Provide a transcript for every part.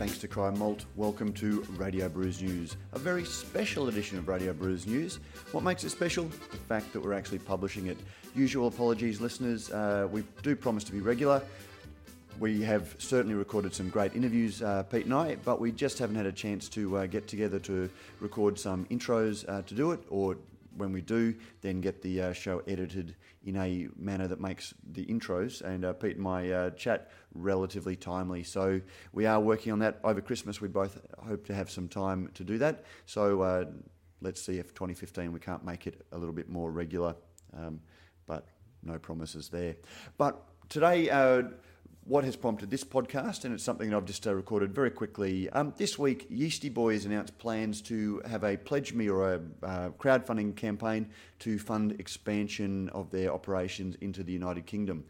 thanks to Cryer Malt. Welcome to Radio Brews News, a very special edition of Radio Brews News. What makes it special? The fact that we're actually publishing it. Usual apologies, listeners. Uh, we do promise to be regular. We have certainly recorded some great interviews, uh, Pete and I, but we just haven't had a chance to uh, get together to record some intros uh, to do it, or when we do, then get the uh, show edited in a manner that makes the intros and uh, Pete and my uh, chat relatively timely. So we are working on that over Christmas. We both hope to have some time to do that. So uh, let's see if 2015 we can't make it a little bit more regular, um, but no promises there. But today, uh, what has prompted this podcast, and it's something I've just uh, recorded very quickly. Um, this week, Yeastie Boys announced plans to have a Pledge Me or a uh, crowdfunding campaign to fund expansion of their operations into the United Kingdom.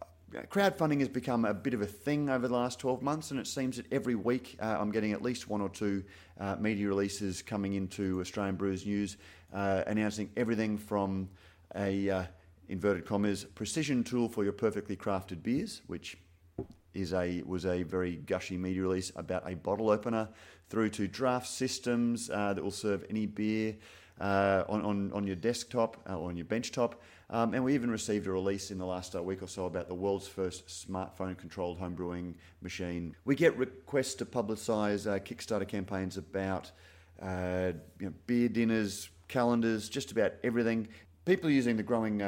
Uh, crowdfunding has become a bit of a thing over the last 12 months, and it seems that every week uh, I'm getting at least one or two uh, media releases coming into Australian Brews News announcing everything from a inverted commas precision tool for your perfectly crafted beers, which is a was a very gushy media release about a bottle opener through to draft systems uh, that will serve any beer uh, on, on, on your desktop uh, or on your benchtop. Um, and we even received a release in the last uh, week or so about the world's first smartphone controlled homebrewing machine. We get requests to publicise uh, Kickstarter campaigns about uh, you know, beer dinners, calendars, just about everything. People are using the growing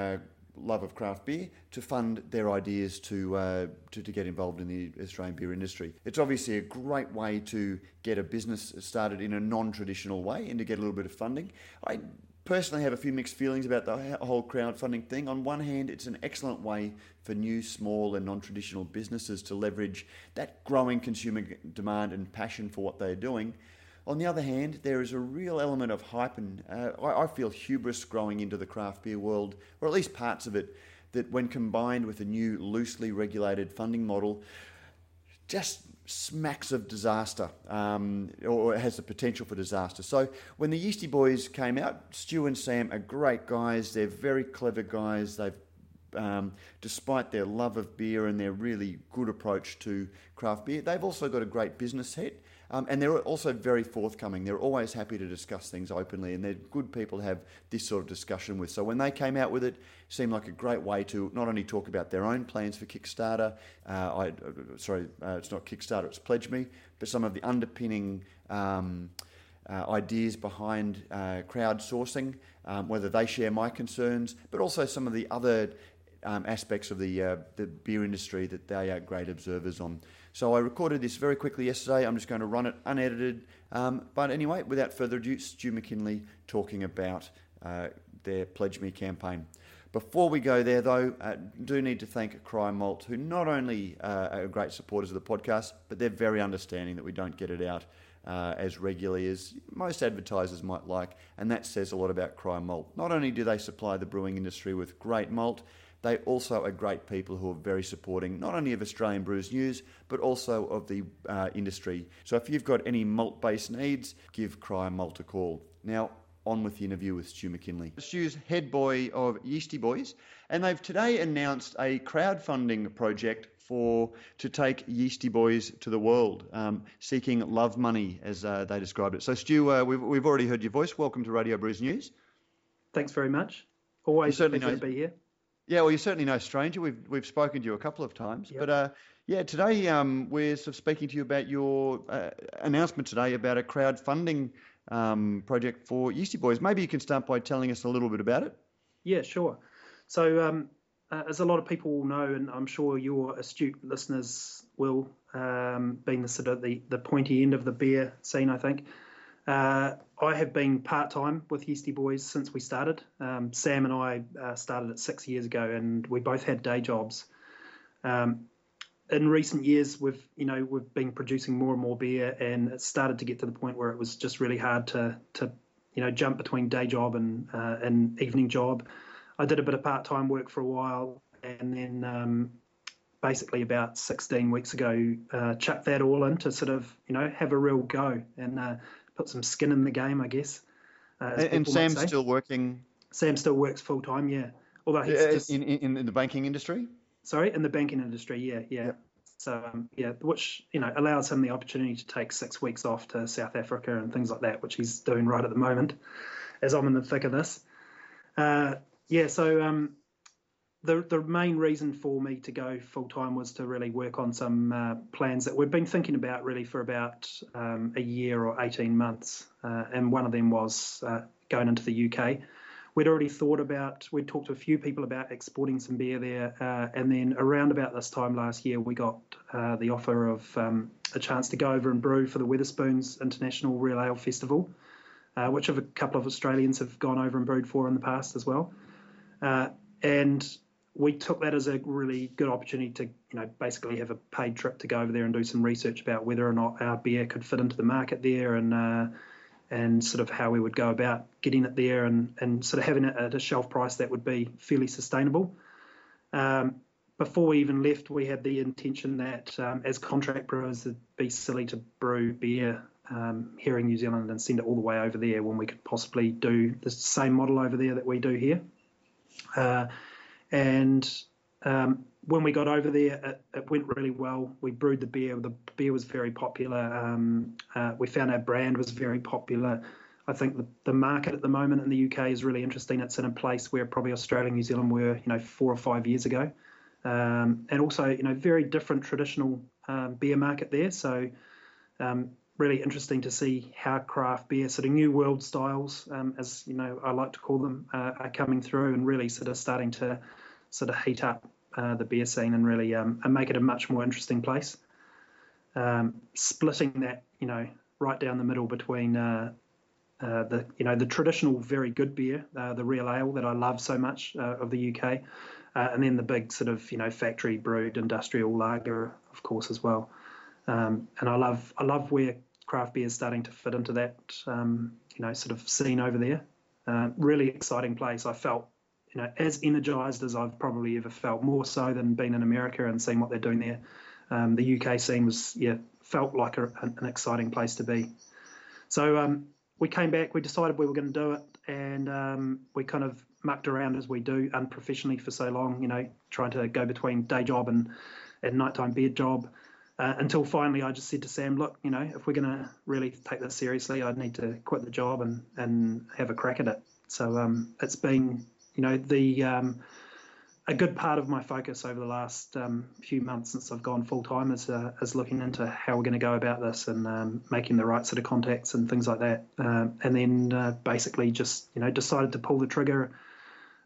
love of craft beer to fund their ideas to, uh, to, to get involved in the Australian beer industry. It's obviously a great way to get a business started in a non-traditional way and to get a little bit of funding. I personally have a few mixed feelings about the whole crowdfunding thing. On one hand, it's an excellent way for new, small, and non traditional businesses to leverage that growing consumer demand and passion for what they're doing. On the other hand, there is a real element of hype and uh, I, I, feel hubris growing into the craft beer world, or at least parts of it, that when combined with a new loosely regulated funding model, just smacks of disaster um, or has the potential for disaster. So when the Yeastie Boys came out, Stu and Sam are great guys. They're very clever guys. They've um, despite their love of beer and their really good approach to craft beer, they've also got a great business head. Um, and they're also very forthcoming. They're always happy to discuss things openly, and they're good people to have this sort of discussion with. So when they came out with it, it seemed like a great way to not only talk about their own plans for Kickstarter. Uh, I, uh, sorry, uh, it's not Kickstarter; it's Pledge Me, but some of the underpinning. Um, uh, ideas behind uh, crowdsourcing, um, whether they share my concerns, but also some of the other um, aspects of the uh, the beer industry that they are great observers on. So I recorded this very quickly yesterday. I'm just going to run it unedited. Um, but anyway, without further ado, Stu McKinlay talking about uh, their Pledge Me campaign. Before we go there, though, uh, do need to thank Cryer Malt, who not only uh, are great supporters of the podcast, but they're very understanding that we don't get it out uh, as regularly as most advertisers might like, and that says a lot about Cryer Malt. Not only do they supply the brewing industry with great malt, they also are great people who are very supporting not only of Australian Brews News, but also of the uh, industry. So if you've got any malt based needs, give Cryer Malt a call. Now, on with the interview with Stu McKinlay. Stu's head boy of Yeastie Boys, and they've today announced a crowdfunding project for to take Yeastie Boys to the world, um, seeking love money, as uh, they described it. So, Stu, uh, we've, we've already heard your voice. Welcome to Radio Brews News. Thanks very much. Always a pleasure to be here. Yeah, well, you're certainly no stranger. We've we've spoken to you a couple of times, yep. but uh, yeah, today um, we're sort of speaking to you about your uh, announcement today about a crowdfunding um, project for Yeastie Boys. Maybe you can start by telling us a little bit about it. Yeah, sure. So, um, uh, as a lot of people will know, and I'm sure your astute listeners will, um, being the sort of the, the pointy end of the beer scene, I think. Uh, I have been part time with Yeastie Boys since we started. Um, Sam and I uh, started it six years ago, and we both had day jobs. Um, in recent years, we've you know we've been producing more and more beer, and it started to get to the point where it was just really hard to to you know jump between day job and uh, and evening job. I did a bit of part time work for a while, and then um, basically about 16 weeks ago, uh, chucked that all in to sort of you know have a real go and uh, put some skin in the game, I guess. Uh, and, and Sam's still working. Sam still works full time, yeah. Although he's uh, just, in, in, in the banking industry. Sorry, in the banking industry, yeah, yeah. So um, yeah, which you know allows him the opportunity to take six weeks off to South Africa and things like that, which he's doing right at the moment, as I'm in the thick of this. Uh, yeah, so um, the the main reason for me to go full time was to really work on some uh, plans that we've been thinking about really for about um, a year or 18 months, uh, and one of them was uh, going into the UK. We'd already thought about, we'd talked to a few people about exporting some beer there, uh, and then around about this time last year, we got uh, the offer of um, a chance to go over and brew for the Wetherspoons International Real Ale Festival, uh, which a couple of Australians have gone over and brewed for in the past as well. and we took that as a really good opportunity to, you know, basically have a paid trip to go over there and do some research about whether or not our beer could fit into the market there and uh, and sort of how we would go about getting it there and, and sort of having it at a shelf price that would be fairly sustainable. Um, before we even left, we had the intention that um, as contract brewers, it'd be silly to brew beer um, here in New Zealand and send it all the way over there when we could possibly do the same model over there that we do here. Uh, and um, when we got over there, it, it, went really well. We brewed the beer. The beer was very popular. Um, uh, we found our brand was very popular. I think the, the market at the moment in the UK is really interesting. It's in a place where probably Australia and New Zealand were, you know, four or five years ago, um, and also, you know, very different traditional um, beer market there. So, um, really interesting to see how craft beer, sort of new world styles, um, as you know, I like to call them, uh, are coming through and really sort of starting to sort of heat up uh, the beer scene and really um, and make it a much more interesting place. Um, splitting that, you know, right down the middle between uh, uh, the you know the traditional very good beer, uh, the real ale that I love so much uh, of the UK, and then the big sort of you know factory brewed industrial lager, of course, as well. Um, and I love I love where craft beer is starting to fit into that um, you know sort of scene over there. really exciting place. I felt you know, as energized as I've probably ever felt, more so than being in America and seeing what they're doing there. Um, the UK scene was, yeah, felt like a, an exciting place to be. So um, we came back, we decided we were going to do it, and um, we kind of mucked around as we do unprofessionally for so long, you know, trying to go between day job and, and nighttime beard job. Uh, until finally, I just said to Sam, look, you know, if we're going to really take this seriously, I'd need to quit the job and, and have a crack at it. So um, it's been you know, the um, a good part of my focus over the last um, few months since I've gone full time is uh, is looking into how we're going to go about this and um, making the right sort of contacts and things like that. Uh, and then uh, basically just you know decided to pull the trigger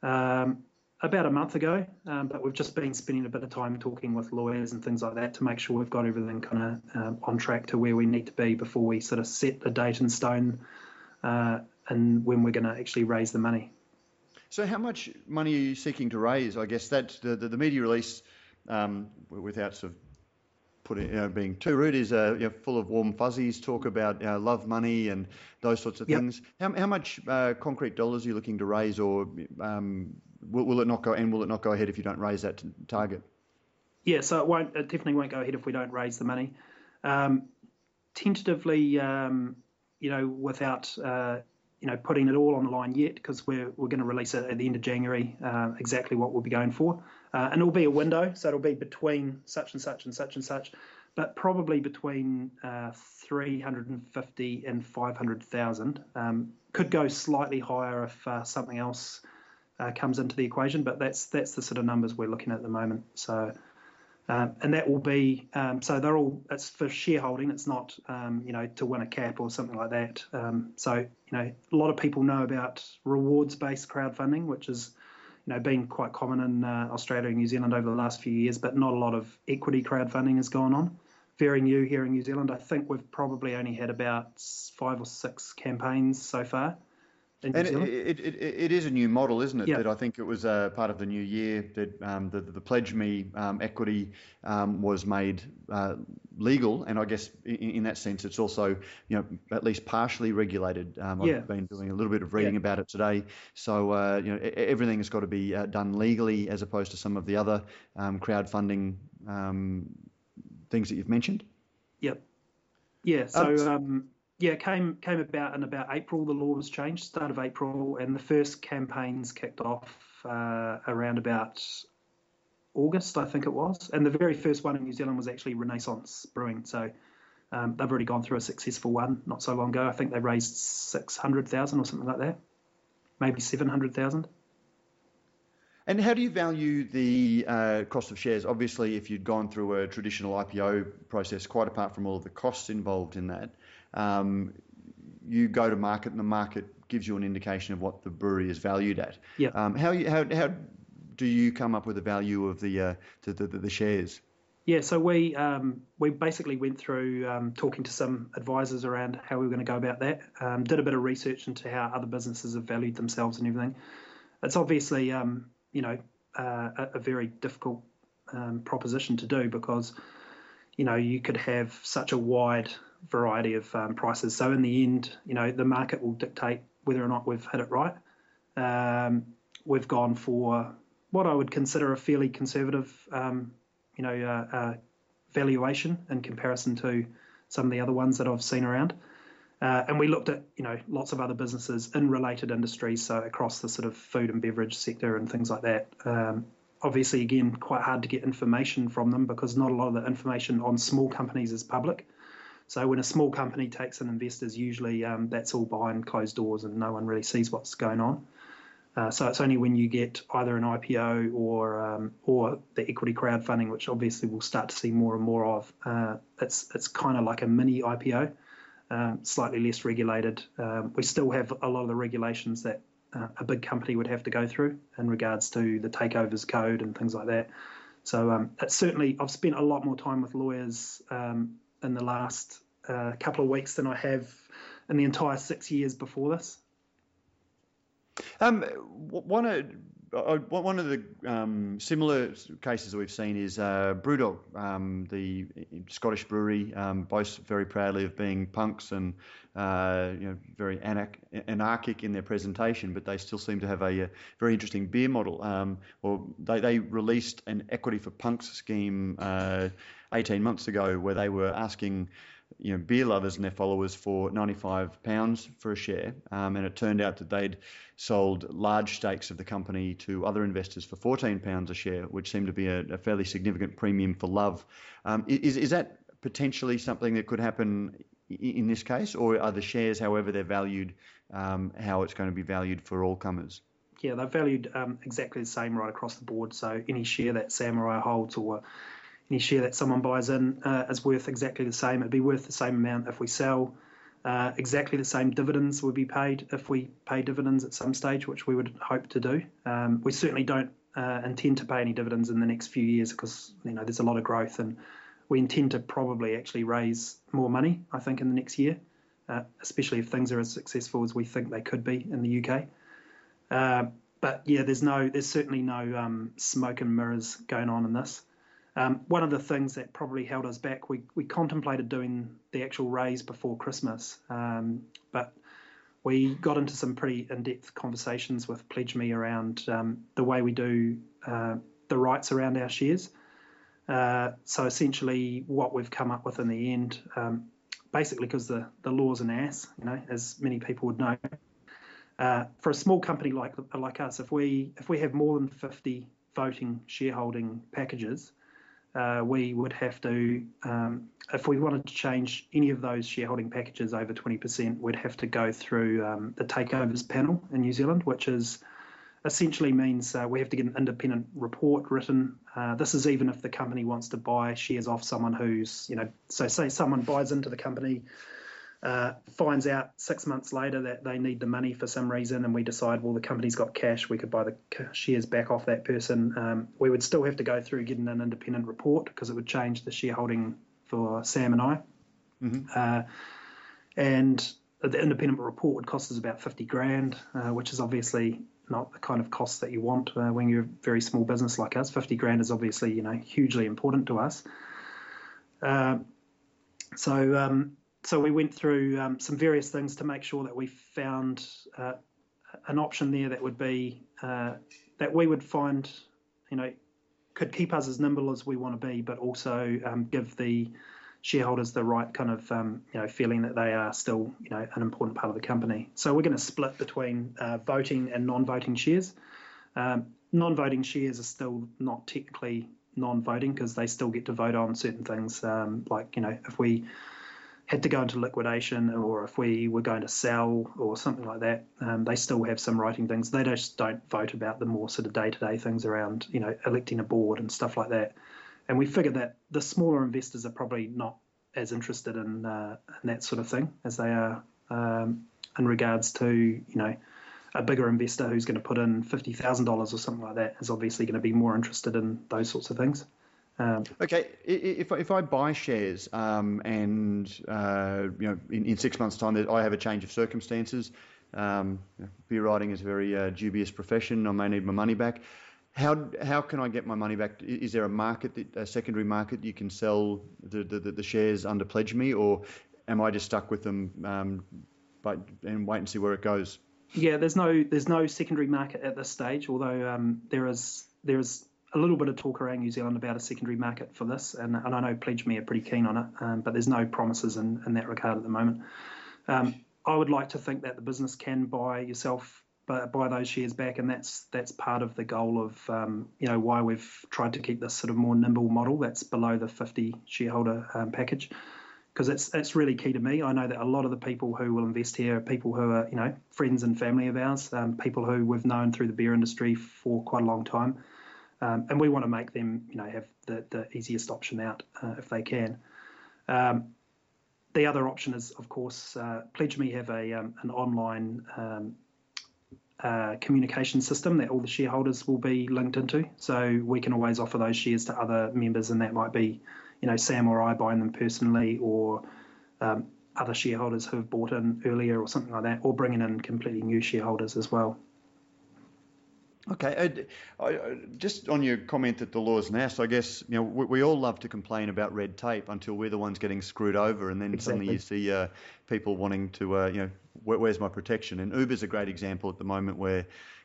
um, about a month ago. Um, but we've just been spending a bit of time talking with lawyers and things like that to make sure we've got everything kind of um, on track to where we need to be before we sort of set a date in stone uh, and when we're going to actually raise the money. So, how much money are you seeking to raise? I guess that the, the, the media release, um, without sort of putting you know, being too rude, is uh, you know, full of warm fuzzies. Talk about uh, love money and those sorts of yep. things. How, how much uh, concrete dollars are you looking to raise, or um, will, will, it not go? And will it not go ahead if you don't raise that target? Yeah, so it won't. It definitely won't go ahead if we don't raise the money. Um, tentatively, um, you know, without uh, you know, putting it all on the line yet because we're, we're going to release it at the end of January, uh, exactly what we'll be going for. Uh, and it'll be a window, so it'll be between such and such and such and such, but probably between uh, 350 and 500,000. Um, could go slightly higher if uh, something else uh, comes into the equation, but that's that's the sort of numbers we're looking at at the moment. So um, and that will be um, so they're all it's for shareholding. It's not um, you know to win a cap or something like that. Um, so you know a lot of people know about rewards-based crowdfunding, which is you know been quite common in uh, Australia and New Zealand over the last few years, but not a lot of equity crowdfunding has gone on. Very new here in New Zealand. I think we've probably only had about five or six campaigns so far and it, it, it, it is a new model, isn't it? Yeah. That I think it was uh, part of the new year that um, the, the Pledge Me um, equity um, was made uh, legal, and I guess in, in, that sense, it's also you know at least partially regulated. Um, I've been doing a little bit of reading yeah. about it today, so uh, you know everything has got to be uh, done legally as opposed to some of the other um, crowdfunding um, things that you've mentioned. Yep. Yeah. So yeah, came came about in about April. The law was changed, start of April, and the first campaigns kicked off uh, around about August, I think it was. And the very first one in New Zealand was actually Renaissance Brewing. So um, they've already gone through a successful one not so long ago. I think they raised 600,000 or something like that, maybe 700,000. And how do you value the uh, cost of shares? Obviously, if you'd gone through a traditional IPO process, quite apart from all of the costs involved in that, um, you go to market and the market gives you an indication of what the brewery is valued at. Yeah. Um, how, how, how do you come up with the value of the, uh, the, the, the, shares? Yeah, so we um, we basically went through um, talking to some advisors around how we were going to go about that. Um, did a bit of research into how other businesses have valued themselves and everything. It's obviously um, you know, uh, a, a, very difficult um, proposition to do because, you know, you could have such a wide variety of um, prices. So in the end, you know, the market will dictate whether or not we've hit it right. Um, we've gone for what I would consider a fairly conservative, um, you know, uh, uh, valuation in comparison to some of the other ones that I've seen around. Uh, and we looked at you know lots of other businesses in related industries, so across the sort of food and beverage sector and things like that. Um, obviously, again, quite hard to get information from them because not a lot of the information on small companies is public. So when a small company takes in investors, usually um, that's all behind closed doors and no one really sees what's going on. Uh, so it's only when you get either an IPO or um, or the equity crowdfunding, which obviously we'll start to see more and more of. Uh, it's it's kind of like a mini IPO um, slightly less regulated. Um, we still have a lot of the regulations that uh, a big company would have to go through in regards to the takeovers code and things like that. So um, it's certainly I've spent a lot more time with lawyers um, in the last uh, couple of weeks than I have in the entire six years before this. Um, one one of the um, similar cases that we've seen is uh, Brewdog, um, the Scottish brewery, um, boasts very proudly of being punks and uh, you know very anarchic in their presentation, but they still seem to have a, a very interesting beer model. Um, well, they, they released an equity for punks scheme uh, 18 months ago, where they were asking you know beer lovers and their followers for 95 pounds for a share, um, and it turned out that they'd sold large stakes of the company to other investors for 14 pounds a share, which seemed to be a, a fairly significant premium for love. Um, is is that potentially something that could happen in this case, or are the shares, however they're valued, um, how it's going to be valued for all comers? Yeah, they're valued um, exactly the same right across the board. So any share that Sam or I holds or any share that someone buys in uh, is worth exactly the same. It'd be worth the same amount if we sell. Uh, exactly the same dividends would be paid if we pay dividends at some stage, which we would hope to do. Um, we certainly don't uh, intend to pay any dividends in the next few years because you know there's a lot of growth and we intend to probably actually raise more money. I think in the next year, uh, especially if things are as successful as we think they could be in the UK. Uh, but yeah, there's no, there's certainly no um, smoke and mirrors going on in this. Um, one of the things that probably held us back, we, we contemplated doing the actual raise before Christmas, um, but we got into some pretty in-depth conversations with Pledge Me around um, the way we do uh, the rights around our shares. Uh, so essentially, what we've come up with in the end, um, basically because the the law's an ass, you know, as many people would know. Uh, for a small company like like us, if we if we have more than 50 voting shareholding packages, uh, we would have to, um, if we wanted to change any of those shareholding packages over 20%, we'd have to go through um, the takeovers panel in New Zealand, which is essentially means uh, we have to get an independent report written. Uh, this is even if the company wants to buy shares off someone who's, you know, so say someone buys into the company uh, finds out six months later that they need the money for some reason, and we decide, well, the company's got cash, we could buy the shares back off that person. Um, we would still have to go through getting an independent report because it would change the shareholding for Sam and I. Mm-hmm. Uh, and the independent report would cost us about 50 grand, uh, which is obviously not the kind of cost that you want uh, when you're a very small business like us. 50 grand is obviously, you know, hugely important to us. Uh, so, um, so we went through um, some various things to make sure that we found uh, an option there that would be uh, that we would find, you know, could keep us as nimble as we want to be, but also um, give the shareholders the right kind of um, you know feeling that they are still you know an important part of the company. So we're going to split between uh, voting and non-voting shares. Um, non-voting shares are still not technically non-voting because they still get to vote on certain things. Um, like you know, if we had to go into liquidation or if we were going to sell or something like that, um, they still have some writing things. They just don't vote about the more sort of day-to-day things around you know electing a board and stuff like that. And we figured that the smaller investors are probably not as interested in, uh, in that sort of thing as they are um, in regards to you know a bigger investor who's going to put in fifty thousand dollars or something like that is obviously going to be more interested in those sorts of things. Um, okay, if, if I buy shares um, and uh, you know in, in, six months' time I have a change of circumstances, um, beer writing is a very uh, dubious profession. I may need my money back. How how can I get my money back? Is there a market, that, a secondary market, you can sell the, the, the shares under pledge me, or am I just stuck with them um, but and wait and see where it goes? Yeah, there's no there's no secondary market at this stage. Although um, there is there is a little bit of talk around New Zealand about a secondary market for this, and, and I know Pledge Me are pretty keen on it, um, but there's no promises in, in that regard at the moment. Um, I would like to think that the business can buy yourself buy those shares back, and that's that's part of the goal of um, you know why we've tried to keep this sort of more nimble model that's below the 50 shareholder um, package because it's it's really key to me. I know that a lot of the people who will invest here are people who are you know friends and family of ours, um, people who we've known through the beer industry for quite a long time, um, and we want to make them you know have the, the easiest option out uh, if they can. Um, the other option is, of course, uh, Pledge Me have a um, an online um, uh, communication system that all the shareholders will be linked into, so we can always offer those shares to other members, and that might be you know, Sam or I buying them personally, or um, other shareholders who have bought in earlier, or something like that, or bringing in completely new shareholders as well. Okay, uh, I, just on your comment that the law is an I guess you know we, we, all love to complain about red tape until we're the ones getting screwed over, and then exactly. suddenly you see uh, people wanting to, uh, you know, where, where's my protection? And Uber's a great example at the moment where,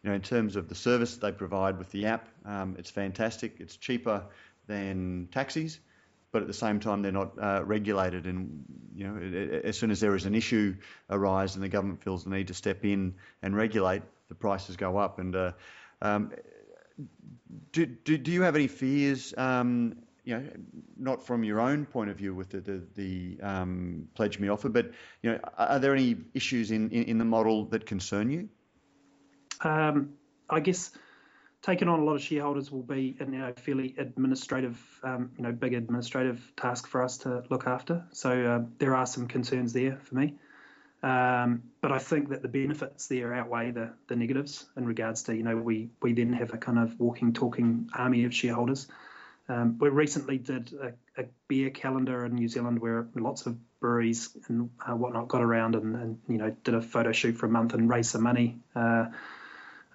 you know, in terms of the service they provide with the app, um, it's fantastic. It's cheaper than taxis but at the same time they're not uh, regulated. And you know, as soon as there is an issue arise and the government feels the need to step in and regulate, the prices go up. And uh, do, do, do you have any fears? Um, you know, not from your own point of view with the the, the um, pledge me offer, but you know, are there any issues in, in, in the model that concern you? Um, I guess taking on a lot of shareholders will be a you know, fairly administrative, um, you know, big administrative task for us to look after. So uh, there are some concerns there for me. Um, but I think that the benefits there outweigh the, the negatives in regards to, you know, we, we then have a kind of walking, talking army of shareholders. Um, we recently did a, a, beer calendar in New Zealand where lots of breweries and uh, whatnot got around and, and, you know, did a photo shoot for a month and raised some money. Uh,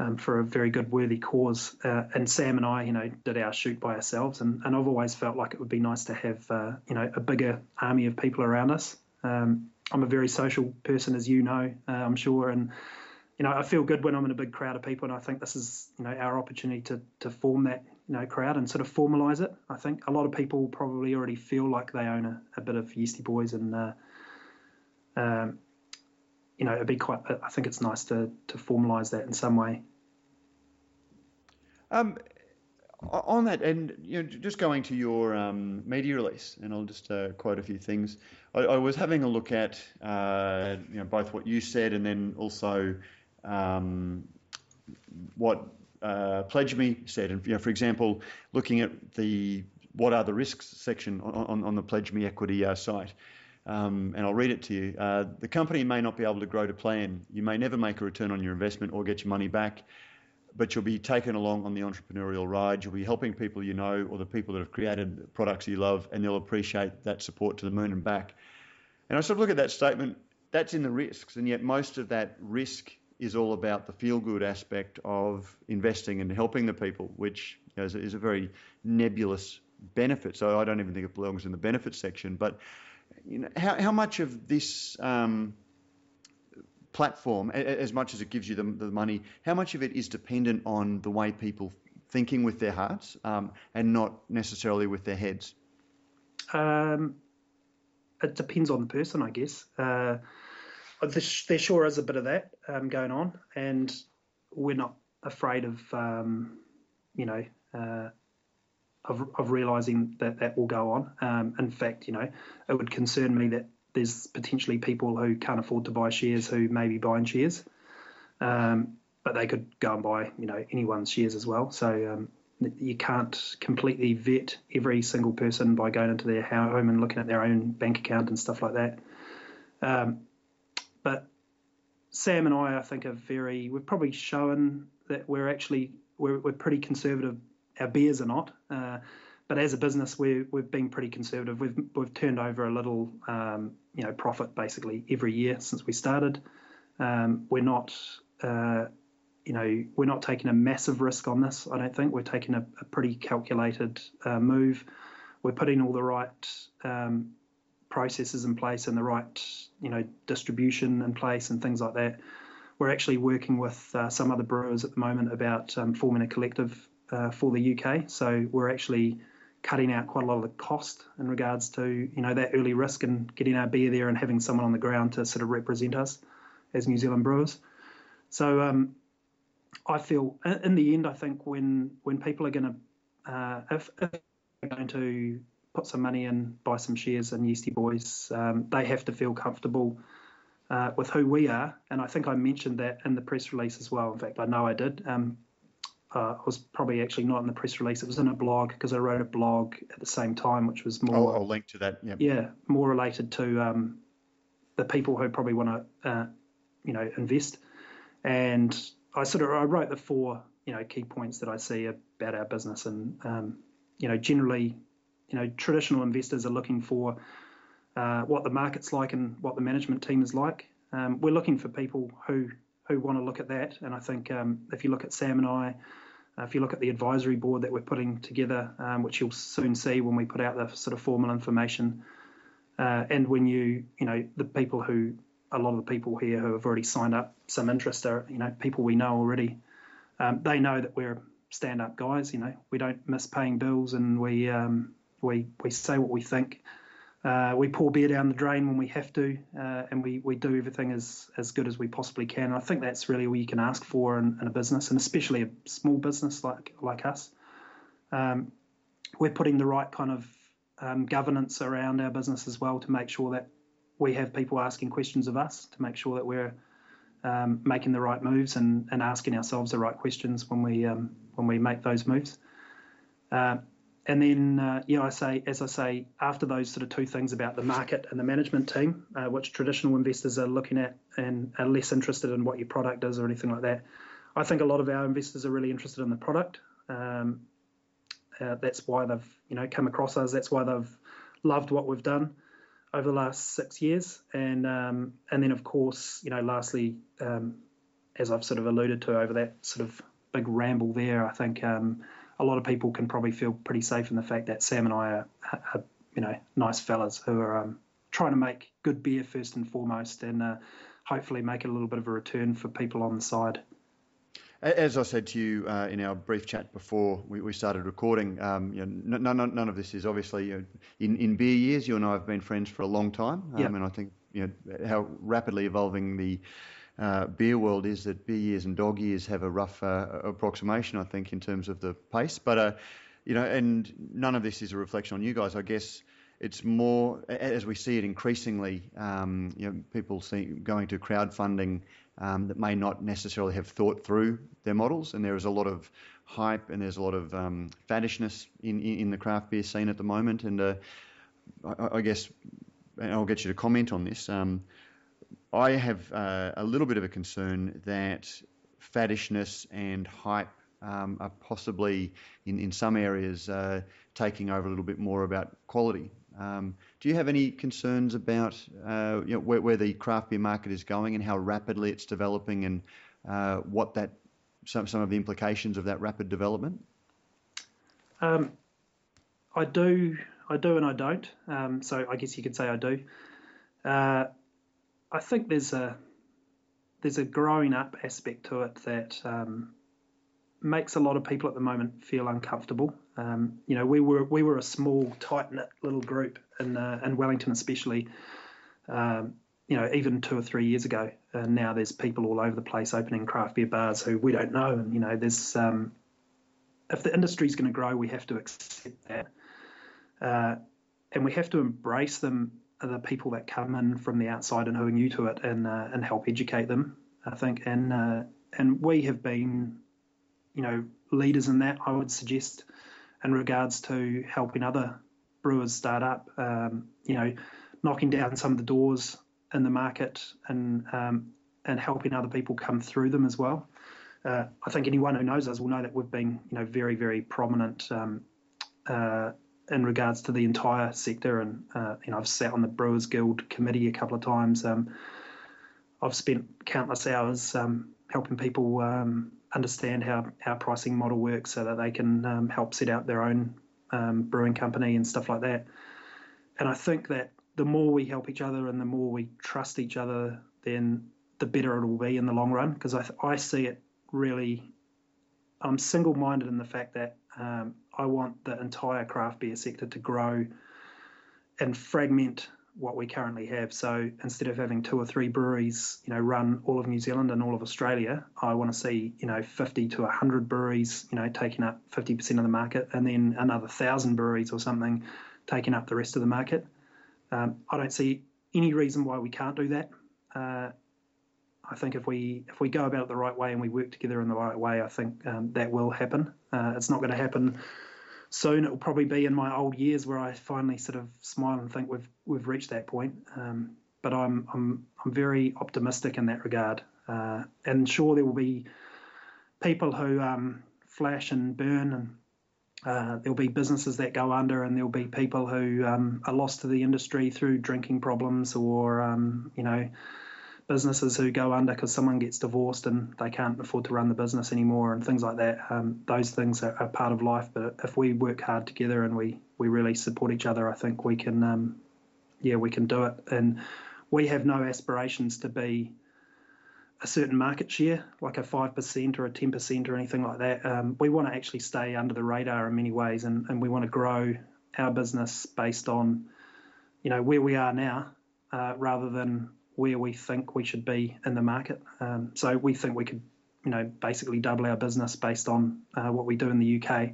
um, for a very good, worthy cause. Uh, and Sam and I, you know, did our shoot by ourselves, and, and I've always felt like it would be nice to have, uh, you know, a bigger army of people around us. Um, I'm a very social person, as you know, uh, I'm sure, and you know, I feel good when I'm in a big crowd of people, and I think this is, you know, our opportunity to to form that, you know, crowd and sort of formalize it. I think a lot of people probably already feel like they own a, a bit of Yeastie Boys, and uh, um, you know, it'd be quite. I think it's nice to to formalise that in some way. Um, on that, and you know, just going to your um, media release, and I'll just uh, quote a few things. I, I, was having a look at uh, you know both what you said, and then also um, what uh, Pledge Me said. And you know, for example, looking at the what are the risks section on, on, on the Pledge Me Equity uh, site. Um, and I'll read it to you. Uh, the company may not be able to grow to plan. You may never make a return on your investment or get your money back, but you'll be taken along on the entrepreneurial ride. You'll be helping people you know or the people that have created products you love, and they'll appreciate that support to the moon and back. And I sort of look at that statement, that's in the risks, and yet most of that risk is all about the feel good aspect of investing and helping the people, which is, a, very nebulous benefit. So I don't even think it belongs in the benefit section. But you know, how, how much of this um, platform, as much as it gives you the, the, money, how much of it is dependent on the way people thinking with their hearts um, and not necessarily with their heads? Um, it depends on the person, I guess. Uh, there sure is a bit of that um, going on, and we're not afraid of um, you know, uh, of, of realizing that that will go on. Um, in fact, you know, it would concern me that there's potentially people who can't afford to buy shares who may be buying shares, um, but they could go and buy, you know, anyone's shares as well. So um, you can't completely vet every single person by going into their home and looking at their own bank account and stuff like that. Um, but Sam and I, I think, are very. We've probably shown that we're actually we're, we're pretty conservative. Our beers are not, uh, but as a business, we we've been pretty conservative. We've we've turned over a little, um, you know, profit basically every year since we started. Um, we're not. Uh, you know, we're not taking a massive risk on this. I don't think we're taking a, a pretty calculated uh, move. We're putting all the right um, processes in place and the right, you know, distribution in place and things like that. We're actually working with uh, some other brewers at the moment about um, forming a collective uh, for the UK. So we're actually cutting out quite a lot of the cost in regards to, you know, that early risk and getting our beer there and having someone on the ground to sort of represent us as New Zealand brewers. So um, I feel in the end, I think when when people are going to uh, if, if, they're going to put some money in, buy some shares in Yeastie Boys, um, they have to feel comfortable uh, with who we are. And I think I mentioned that in the press release as well. In fact, I know I did. Um, uh, I was probably actually not in the press release. It was in a blog because I wrote a blog at the same time, which was more. I'll, I'll link to that. Yep. Yeah, more related to um, the people who probably want to, uh, you know, invest. And I sort of I wrote the four you know key points that I see about our business, and um, you know generally, you know traditional investors are looking for uh, what the market's like and what the management team is like. Um, we're looking for people who who want to look at that, and I think um, if you look at Sam and I. Uh, if you look at the advisory board that we're putting together, um, which you'll soon see when we put out the sort of formal information, uh, and when you, you know, the people who a lot of the people here who have already signed up some interest are, you know, people we know already. Um, they know that we're stand-up guys. You know, we don't miss paying bills, and we um, we we say what we think. Uh, we pour beer down the drain when we have to, uh, and we, we do everything as, as good as we possibly can. And I think that's really all you can ask for in, in a business, and especially a small business like like us. Um, we're putting the right kind of um, governance around our business as well to make sure that we have people asking questions of us to make sure that we're um, making the right moves and, and asking ourselves the right questions when we um, when we make those moves. Uh, and then, uh, yeah, I say, as I say, after those sort of two things about the market and the management team, uh, which traditional investors are looking at and are less interested in what your product is or anything like that, I think a lot of our investors are really interested in the product. Um, uh, that's why they've, you know, come across us. That's why they've loved what we've done over the last six years, and um, and then of course, you know, lastly, um, as I've sort of alluded to over that sort of big ramble there, I think um, a lot of people can probably feel pretty safe in the fact that Sam and I are, are you know, nice fellas who are um, trying to make good beer first and foremost, and uh, hopefully make a little bit of a return for people on the side. As I said to you uh, in our brief chat before we, we started recording, um, you know, none, none, of this is obviously you know, in, in beer years. You and I have been friends for a long time, um, yep. and I think you know how rapidly evolving the uh, beer world is. That beer years and dog years have a rough uh, approximation, I think, in terms of the pace. But uh, you know, and none of this is a reflection on you guys. I guess it's more as we see it increasingly. Um, you know, people see going to crowdfunding um, that may not necessarily have thought through their models, and there is a lot of hype and there's a lot of um, faddishness in, in, the craft beer scene at the moment. And uh, I, I, guess, and I'll get you to comment on this. Um, I have uh, a little bit of a concern that faddishness and hype um, are possibly in, in some areas uh, taking over a little bit more about quality. Um, do you have any concerns about uh, you know, where, where, the craft beer market is going and how rapidly it's developing, and uh, what that some some of the implications of that rapid development? Um, I do, I do, and I don't. Um, so I guess you could say I do. Uh, I think there's a there's a growing up aspect to it that um, makes a lot of people at the moment feel uncomfortable. Um, you know, we were we were a small, tight knit little group in uh, in Wellington, especially. Um, you know, even two or three years ago, and now there's people all over the place opening craft beer bars who we don't know, and you know, there's um, if the industry is going to grow, we have to accept that, uh, and we have to embrace them, the people that come in from the outside and who are new to it, and uh, and help educate them. I think, and uh, and we have been, you know, leaders in that. I would suggest, in regards to helping other brewers start up, um, you know, knocking down some of the doors in the market and um, and helping other people come through them as well. Uh, I think anyone who knows us will know that we've been, you know, very very prominent um, uh, in regards to the entire sector. And uh, you know, I've sat on the Brewers Guild committee a couple of times. Um, I've spent countless hours um, helping people um, understand how our pricing model works, so that they can um, help set out their own um, brewing company and stuff like that. And I think that the more we help each other and the more we trust each other, then the better it will be in the long run. Because I, I see it really, I'm single minded in the fact that um, I want the entire craft beer sector to grow and fragment what we currently have. So instead of having two or three breweries, you know, run all of New Zealand and all of Australia, I want to see, you know, 50 to 100 breweries, you know, taking up 50% of the market, and then another thousand breweries or something taking up the rest of the market. Um, I don't see any reason why we can't do that. Uh, I think if we if we go about it the right way and we work together in the right way, I think um, that will happen. Uh, it's not going to happen soon. It will probably be in my old years where I finally sort of smile and think we've we've reached that point. Um, but I'm I'm I'm very optimistic in that regard. Uh, and sure, there will be people who um, flash and burn and uh, there'll be businesses that go under, and there'll be people who um, are lost to the industry through drinking problems, or um, you know, businesses who go under because someone gets divorced and they can't afford to run the business anymore, and things like that. Um, those things are, are, part of life, but if we work hard together and we we really support each other, I think we can, um, yeah, we can do it. And we have no aspirations to be a certain market share, like a 5% or a 10% or anything like that. Um, we want to actually stay under the radar in many ways and, and we want to grow our business based on, you know, where we are now uh, rather than where we think we should be in the market. Um, so we think we could, you know, basically double our business based on uh, what we do in the UK.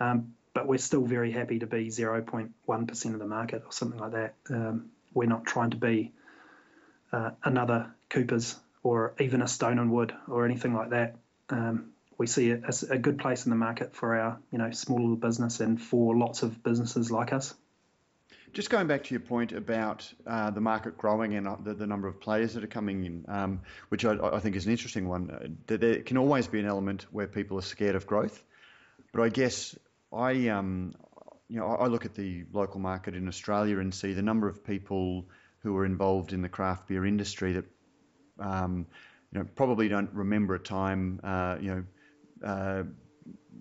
Um, but we're still very happy to be 0.1% of the market or something like that. Um, we're not trying to be uh, another Cooper's or even a stone and wood or anything like that. Um, we see it as a good place in the market for our you know small little business and for lots of businesses like us. Just going back to your point about uh, the market growing and uh, the, the, number of players that are coming in, um, which I, I, think is an interesting one. Uh, there can always be an element where people are scared of growth, but I guess I, um, you know, I look at the local market in Australia and see the number of people who are involved in the craft beer industry that um, you know, probably don't remember a time, uh, you know, uh,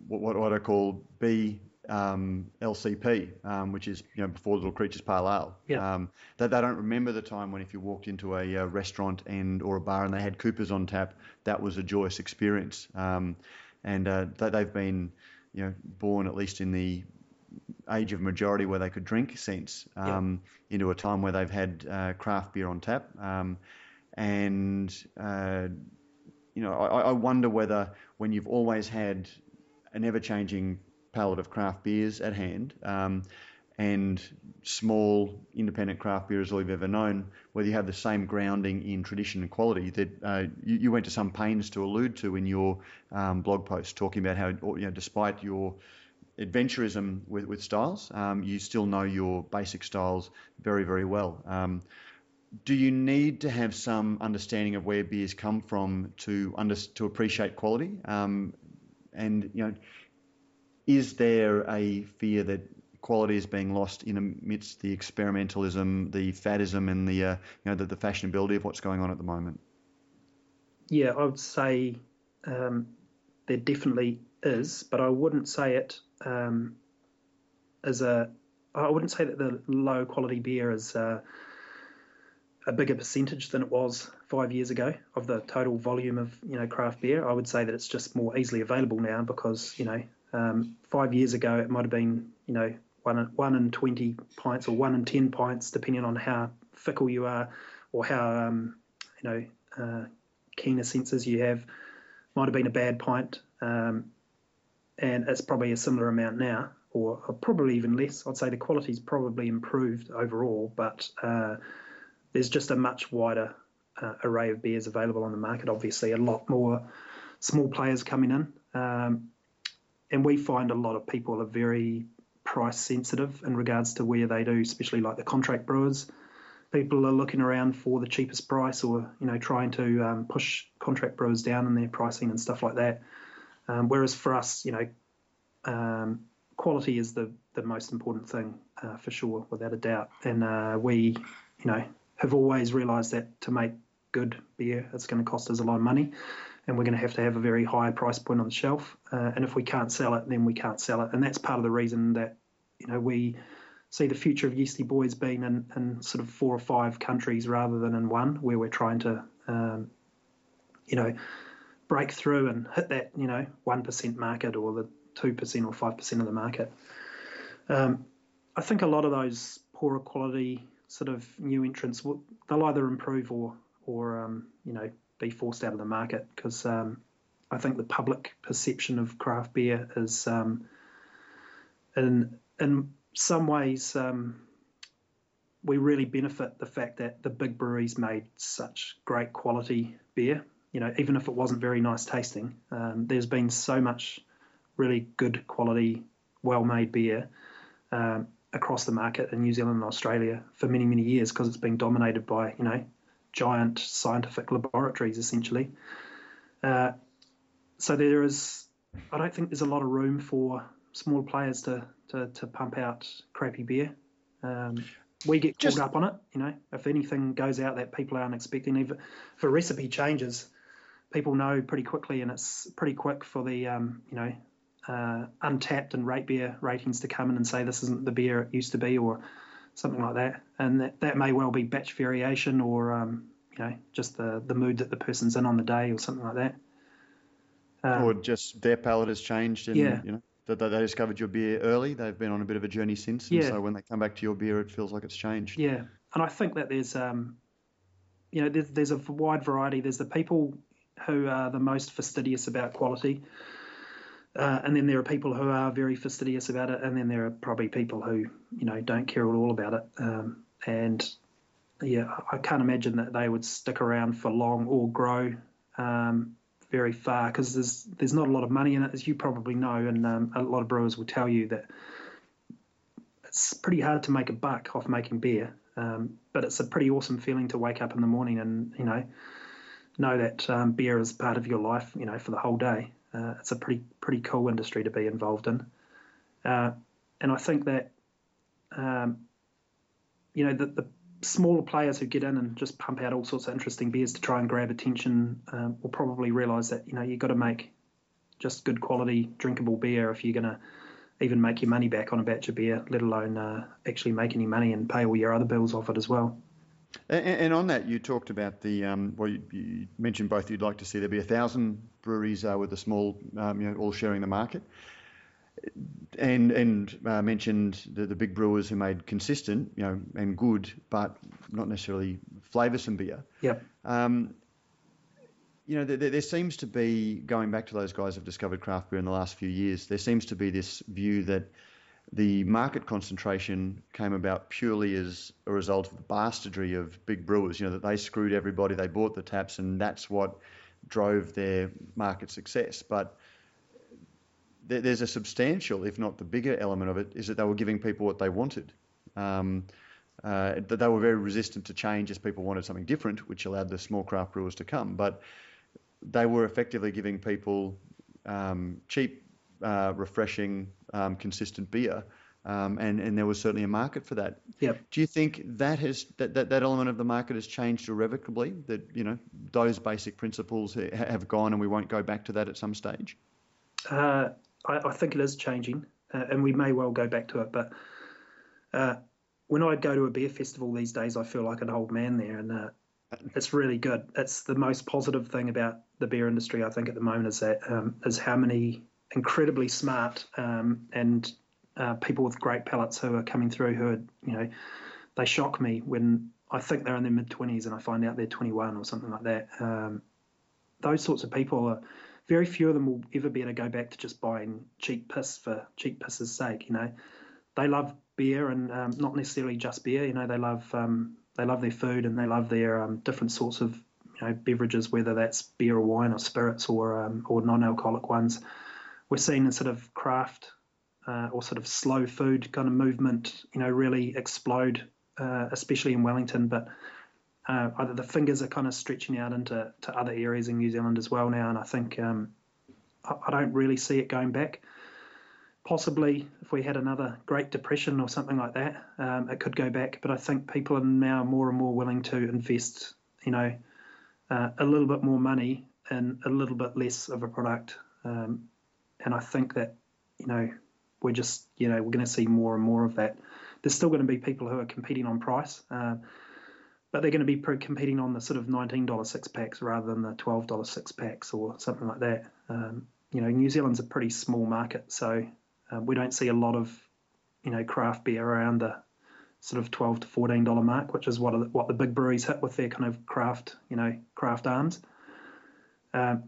what, what I call B um, LCP, um, which is you know before Little Creatures Pale Ale. Yeah. Um, they, they don't remember the time when if you walked into a, uh, restaurant and or a bar and they had Coopers on tap, that was a joyous experience. Um, and uh, they, they've been you know born at least in the age of majority where they could drink sense um, yeah. into a time where they've had uh, craft beer on tap. Um, and uh, you know, I, I, wonder whether when you've always had an ever-changing palette of craft beers at hand, um, and small independent craft beer is all you've ever known, whether you have the same grounding in tradition and quality that uh, you, you, went to some pains to allude to in your um, blog post, talking about how, you know, despite your adventurism with, with styles, um, you still know your basic styles very, very well. Um, do you need to have some understanding of where beers come from to under, to appreciate quality? Um, and you know, is there a fear that quality is being lost in amidst the experimentalism, the faddism, and the uh, you know the, the, fashionability of what's going on at the moment? Yeah, I would say um, there definitely is, but I wouldn't say it um, as a. I wouldn't say that the low quality beer is. Uh, a bigger percentage than it was five years ago of the total volume of you know craft beer. I would say that it's just more easily available now because you know um, five years ago it might have been you know one one in twenty pints or one in ten pints, depending on how fickle you are or how um, you know uh, keen a senses you have. Might have been a bad pint. Um, and it's probably a similar amount now, or, or, probably even less. I'd say the quality's probably improved overall, but uh, there's just a much wider uh, array of beers available on the market. Obviously, a lot more small players coming in, um, and we find a lot of people are very price sensitive in regards to where they do, especially like the contract brewers. People are looking around for the cheapest price, or you know, trying to um, push contract brewers down in their pricing and stuff like that. Um, whereas for us, you know, um, quality is the the most important thing uh, for sure, without a doubt. And uh, we, you know, have always realised that to make good beer, it's going to cost us a lot of money, and we're going to have to have a very high price point on the shelf. Uh, and if we can't sell it, then we can't sell it, and that's part of the reason that you know we see the future of Yeastie Boys being in, in sort of four or five countries rather than in one, where we're trying to, um, you know, break through and hit that, you know, 1% market or the 2% or 5% of the market. Um, I think a lot of those poorer quality sort of new entrants, they'll either improve or, or um, you know, be forced out of the market because um, I think the public perception of craft beer is, um, in in some ways, um, we really benefit the fact that the big breweries made such great quality beer. You know, even if it wasn't very nice tasting, um, there's been so much really good quality, well-made beer um, across the market in New Zealand and Australia for many, many years because it's been dominated by you know giant scientific laboratories essentially. Uh, so there is, I don't think there's a lot of room for small players to to, to pump out crappy beer. Um, we get called up on it, you know. If anything goes out that people aren't expecting, even for recipe changes, people know pretty quickly, and it's pretty quick for the um, you know uh, Untappd and RateBeer ratings to come in and say this isn't the beer it used to be, or something like that. And that, that may well be batch variation, or um, you know just the the mood that the person's in on the day, or something like that. Um, or just their palate has changed, and yeah. you know that they discovered your beer early. They've been on a bit of a journey since, and yeah. so when they come back to your beer, it feels like it's changed. Yeah, and I think that there's, um, you know, there's, there's a wide variety. There's the people who are the most fastidious about quality, uh, and then there are people who are very fastidious about it, and then there are probably people who, you know, don't care at all about it. Um, and yeah, I can't imagine that they would stick around for long or grow um, very far because there's there's not a lot of money in it, as you probably know, and um, a lot of brewers will tell you that it's pretty hard to make a buck off making beer. Um, but it's a pretty awesome feeling to wake up in the morning and you know know that um, beer is part of your life, you know, for the whole day. Uh, it's a pretty pretty cool industry to be involved in, uh, and I think that um, you know the, the smaller players who get in and just pump out all sorts of interesting beers to try and grab attention um, will probably realise that you know you've got to make just good quality drinkable beer if you're going to even make your money back on a batch of beer, let alone uh, actually make any money and pay all your other bills off it as well. And, and on that, you talked about the um, well, you, you, mentioned both. You'd like to see there be a thousand breweries uh, with the small, um, you know, all sharing the market and and uh, mentioned the, the big brewers who made consistent, you know, and good, but not necessarily flavoursome beer. Yep. Um, you know, there, there, seems to be going back to those guys who've discovered craft beer in the last few years. There seems to be this view that the market concentration came about purely as a result of the bastardry of big brewers. You know, that they screwed everybody, they bought the taps, and that's what drove their market success. But there's a substantial, if not the bigger element of it, is that they were giving people what they wanted. Um, uh, that they were very resistant to change as people wanted something different, which allowed the small craft brewers to come. But they were effectively giving people um, cheap, uh, refreshing, um, consistent beer. Um, and, and there was certainly a market for that. Yep. Do you think that has that, that, that element of the market has changed irrevocably? That you know those basic principles have gone, and we won't go back to that at some stage. Uh, I, I think it is changing, uh, and we may well go back to it. But uh, when I go to a beer festival these days, I feel like an old man there, and uh, it's really good. It's the most positive thing about the beer industry, I think, at the moment is that um, is how many incredibly smart um, and uh, people with great palates who are coming through who are, you know, they shock me when I think they're in their mid 20s and I find out they're 21 or something like that. Um, those sorts of people are very few of them will ever be able to go back to just buying cheap piss for cheap piss's sake. You know, they love beer and um, not necessarily just beer. You know, they love um, they love their food and they love their um, different sorts of you know beverages, whether that's beer or wine or spirits or um, or non-alcoholic ones. We're seeing a sort of craft uh, or sort of slow food kind of movement, you know, really explode, uh, especially in Wellington. But uh, either the fingers are kind of stretching out into to other areas in New Zealand as well now, and I think um, I, I, don't really see it going back. Possibly, if we had another Great Depression or something like that, um, it could go back. But I think people are now more and more willing to invest, you know, uh, a little bit more money and a little bit less of a product. Um, and I think that, you know, we're just, you know, we're going to see more and more of that. There's still going to be people who are competing on price. Uh, but they're going to be competing on the sort of $19 six packs rather than the $12 six packs or something like that. Um, you know, New Zealand's a pretty small market, so uh, we don't see a lot of, you know, craft beer around the sort of 12 to 14 dollar mark, which is what what the big breweries hit with their kind of craft, you know, craft arms. Um,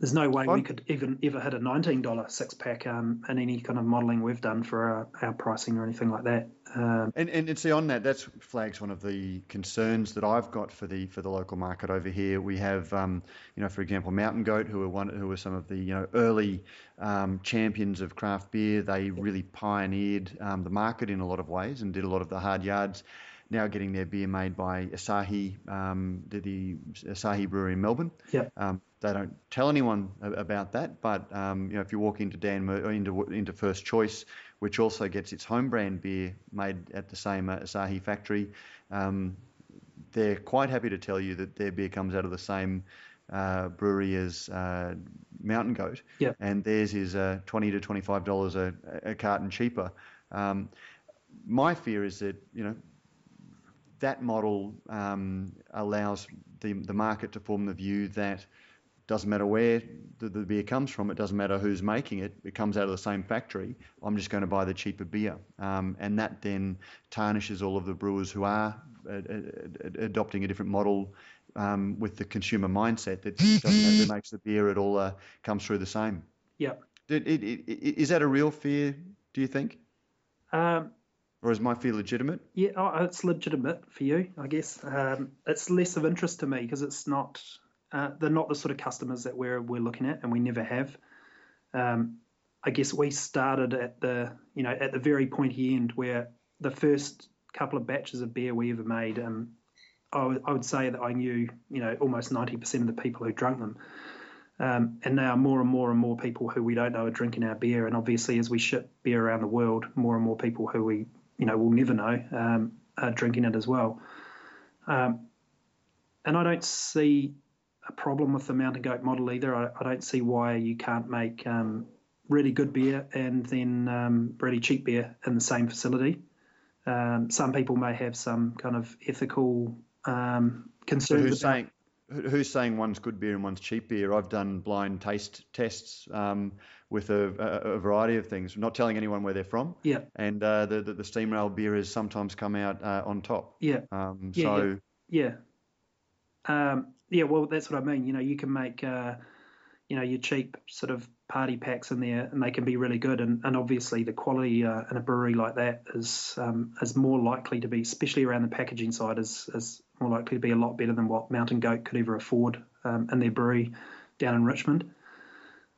there's no way we could even ever hit a $19 six pack um, in any kind of modelling we've done for our, our, pricing or anything like that. Um, and, and, and see on that, that's flags one of the concerns that I've got for the for the local market over here. We have, um, you know, for example, Mountain Goat, who are one who were some of the you know early um, champions of craft beer. They really pioneered um, the market in a lot of ways and did a lot of the hard yards now getting their beer made by Asahi, um, the, the, Asahi Brewery in Melbourne. Yeah. Um, they don't tell anyone about that, but um, you know if you walk into Dan into into First Choice, which also gets its home brand beer made at the same uh, Asahi factory, um, they're quite happy to tell you that their beer comes out of the same uh, brewery as uh, Mountain Goat, yeah. and theirs is uh, twenty to twenty five dollars a, a carton cheaper. Um, my fear is that you know that model um, allows the, the market to form the view that doesn't matter where the, the, beer comes from, it doesn't matter who's making it, it comes out of the same factory. I'm just going to buy the cheaper beer. Um, and that then tarnishes all of the brewers who are uh, uh, adopting a different model um, with the consumer mindset that doesn't matter who makes the beer, it all uh, comes through the same. Yeah. It, it, it, is that a real fear, do you think? Um, or is my fear legitimate? Yeah, oh, it's legitimate for you, I guess. Um, it's less of interest to me because it's not. Uh, they're not the sort of customers that we're we're looking at, and we never have. Um, I guess we started at the you know at the very pointy end where the first couple of batches of beer we ever made. Um, I, w- I would say that I knew you know almost ninety percent of the people who drank them. Um, and now more and more and more people who we don't know are drinking our beer. And obviously, as we ship beer around the world, more and more people who we you know we'll never know um, are drinking it as well. Um, and I don't see a problem with the mountain goat model either. I, I don't see why you can't make um, really good beer and then um, really cheap beer in the same facility. Um, some people may have some kind of ethical um, concerns. So who's saying who's saying one's good beer and one's cheap beer? I've done blind taste tests um, with a, a, variety of things, not telling anyone where they're from. Yeah. And uh, the, the, the Steamrail beer has sometimes come out uh, on top. Yeah. Um, yeah, so. Yeah. Yeah. Um, yeah. Well, that's what I mean. You know, you can make, uh, you know, your cheap sort of party packs in there, and they can be really good. And, and obviously, the quality uh, in a brewery like that is um, is more likely to be, especially around the packaging side, is is more likely to be a lot better than what Mountain Goat could ever afford um, in their brewery down in Richmond.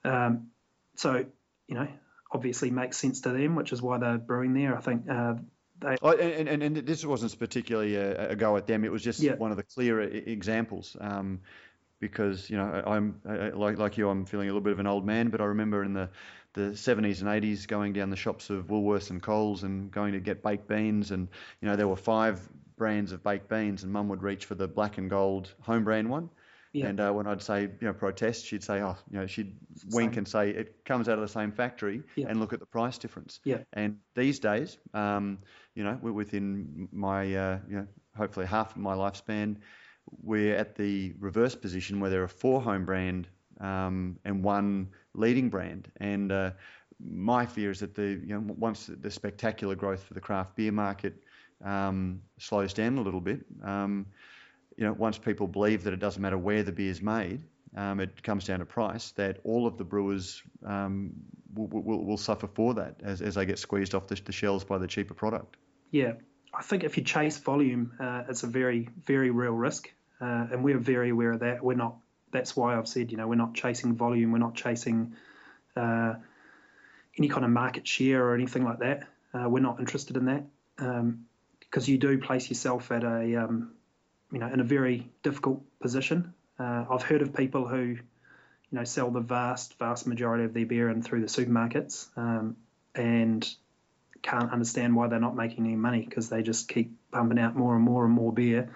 Um, so, you know, obviously makes sense to them, which is why they're brewing there. I think uh, they. Oh, and, and, and, this wasn't particularly a, a, go at them. It was just yeah. one of the clearer examples. Um, because you know, I'm like like you, I'm feeling a little bit of an old man. But I remember in the the 70s and 80s going down the shops of Woolworths and Coles and going to get baked beans, and you know there were five brands of baked beans, and Mum would reach for the black and gold home brand one yeah. And uh, when I'd say, you know, protest, she'd say, oh, you know, she'd wink and say it comes out of the same factory yeah. and look at the price difference. Yeah. And these days, um, you know, we're within my, uh, you know, hopefully half of my lifespan, we're at the reverse position where there are four home brand um, and one leading brand. And uh, my fear is that the, you know, once the spectacular growth for the craft beer market um, slows down a little bit, um, you know, once people believe that it doesn't matter where the beer is made, um, it comes down to price, that all of the brewers um, will, will, will, suffer for that as, as they get squeezed off the, the, shelves by the cheaper product. Yeah, I think if you chase volume, uh, it's a very, very real risk, uh, and we're very aware of that. We're not. That's why I've said, you know, we're not chasing volume. We're not chasing uh, any kind of market share or anything like that. Uh, we're not interested in that because um, you do place yourself at a, um, you know, in a very difficult position. Uh, I've heard of people who, you know, sell the vast, vast majority of their beer in through the supermarkets um, and can't understand why they're not making any money because they just keep pumping out more and more and more beer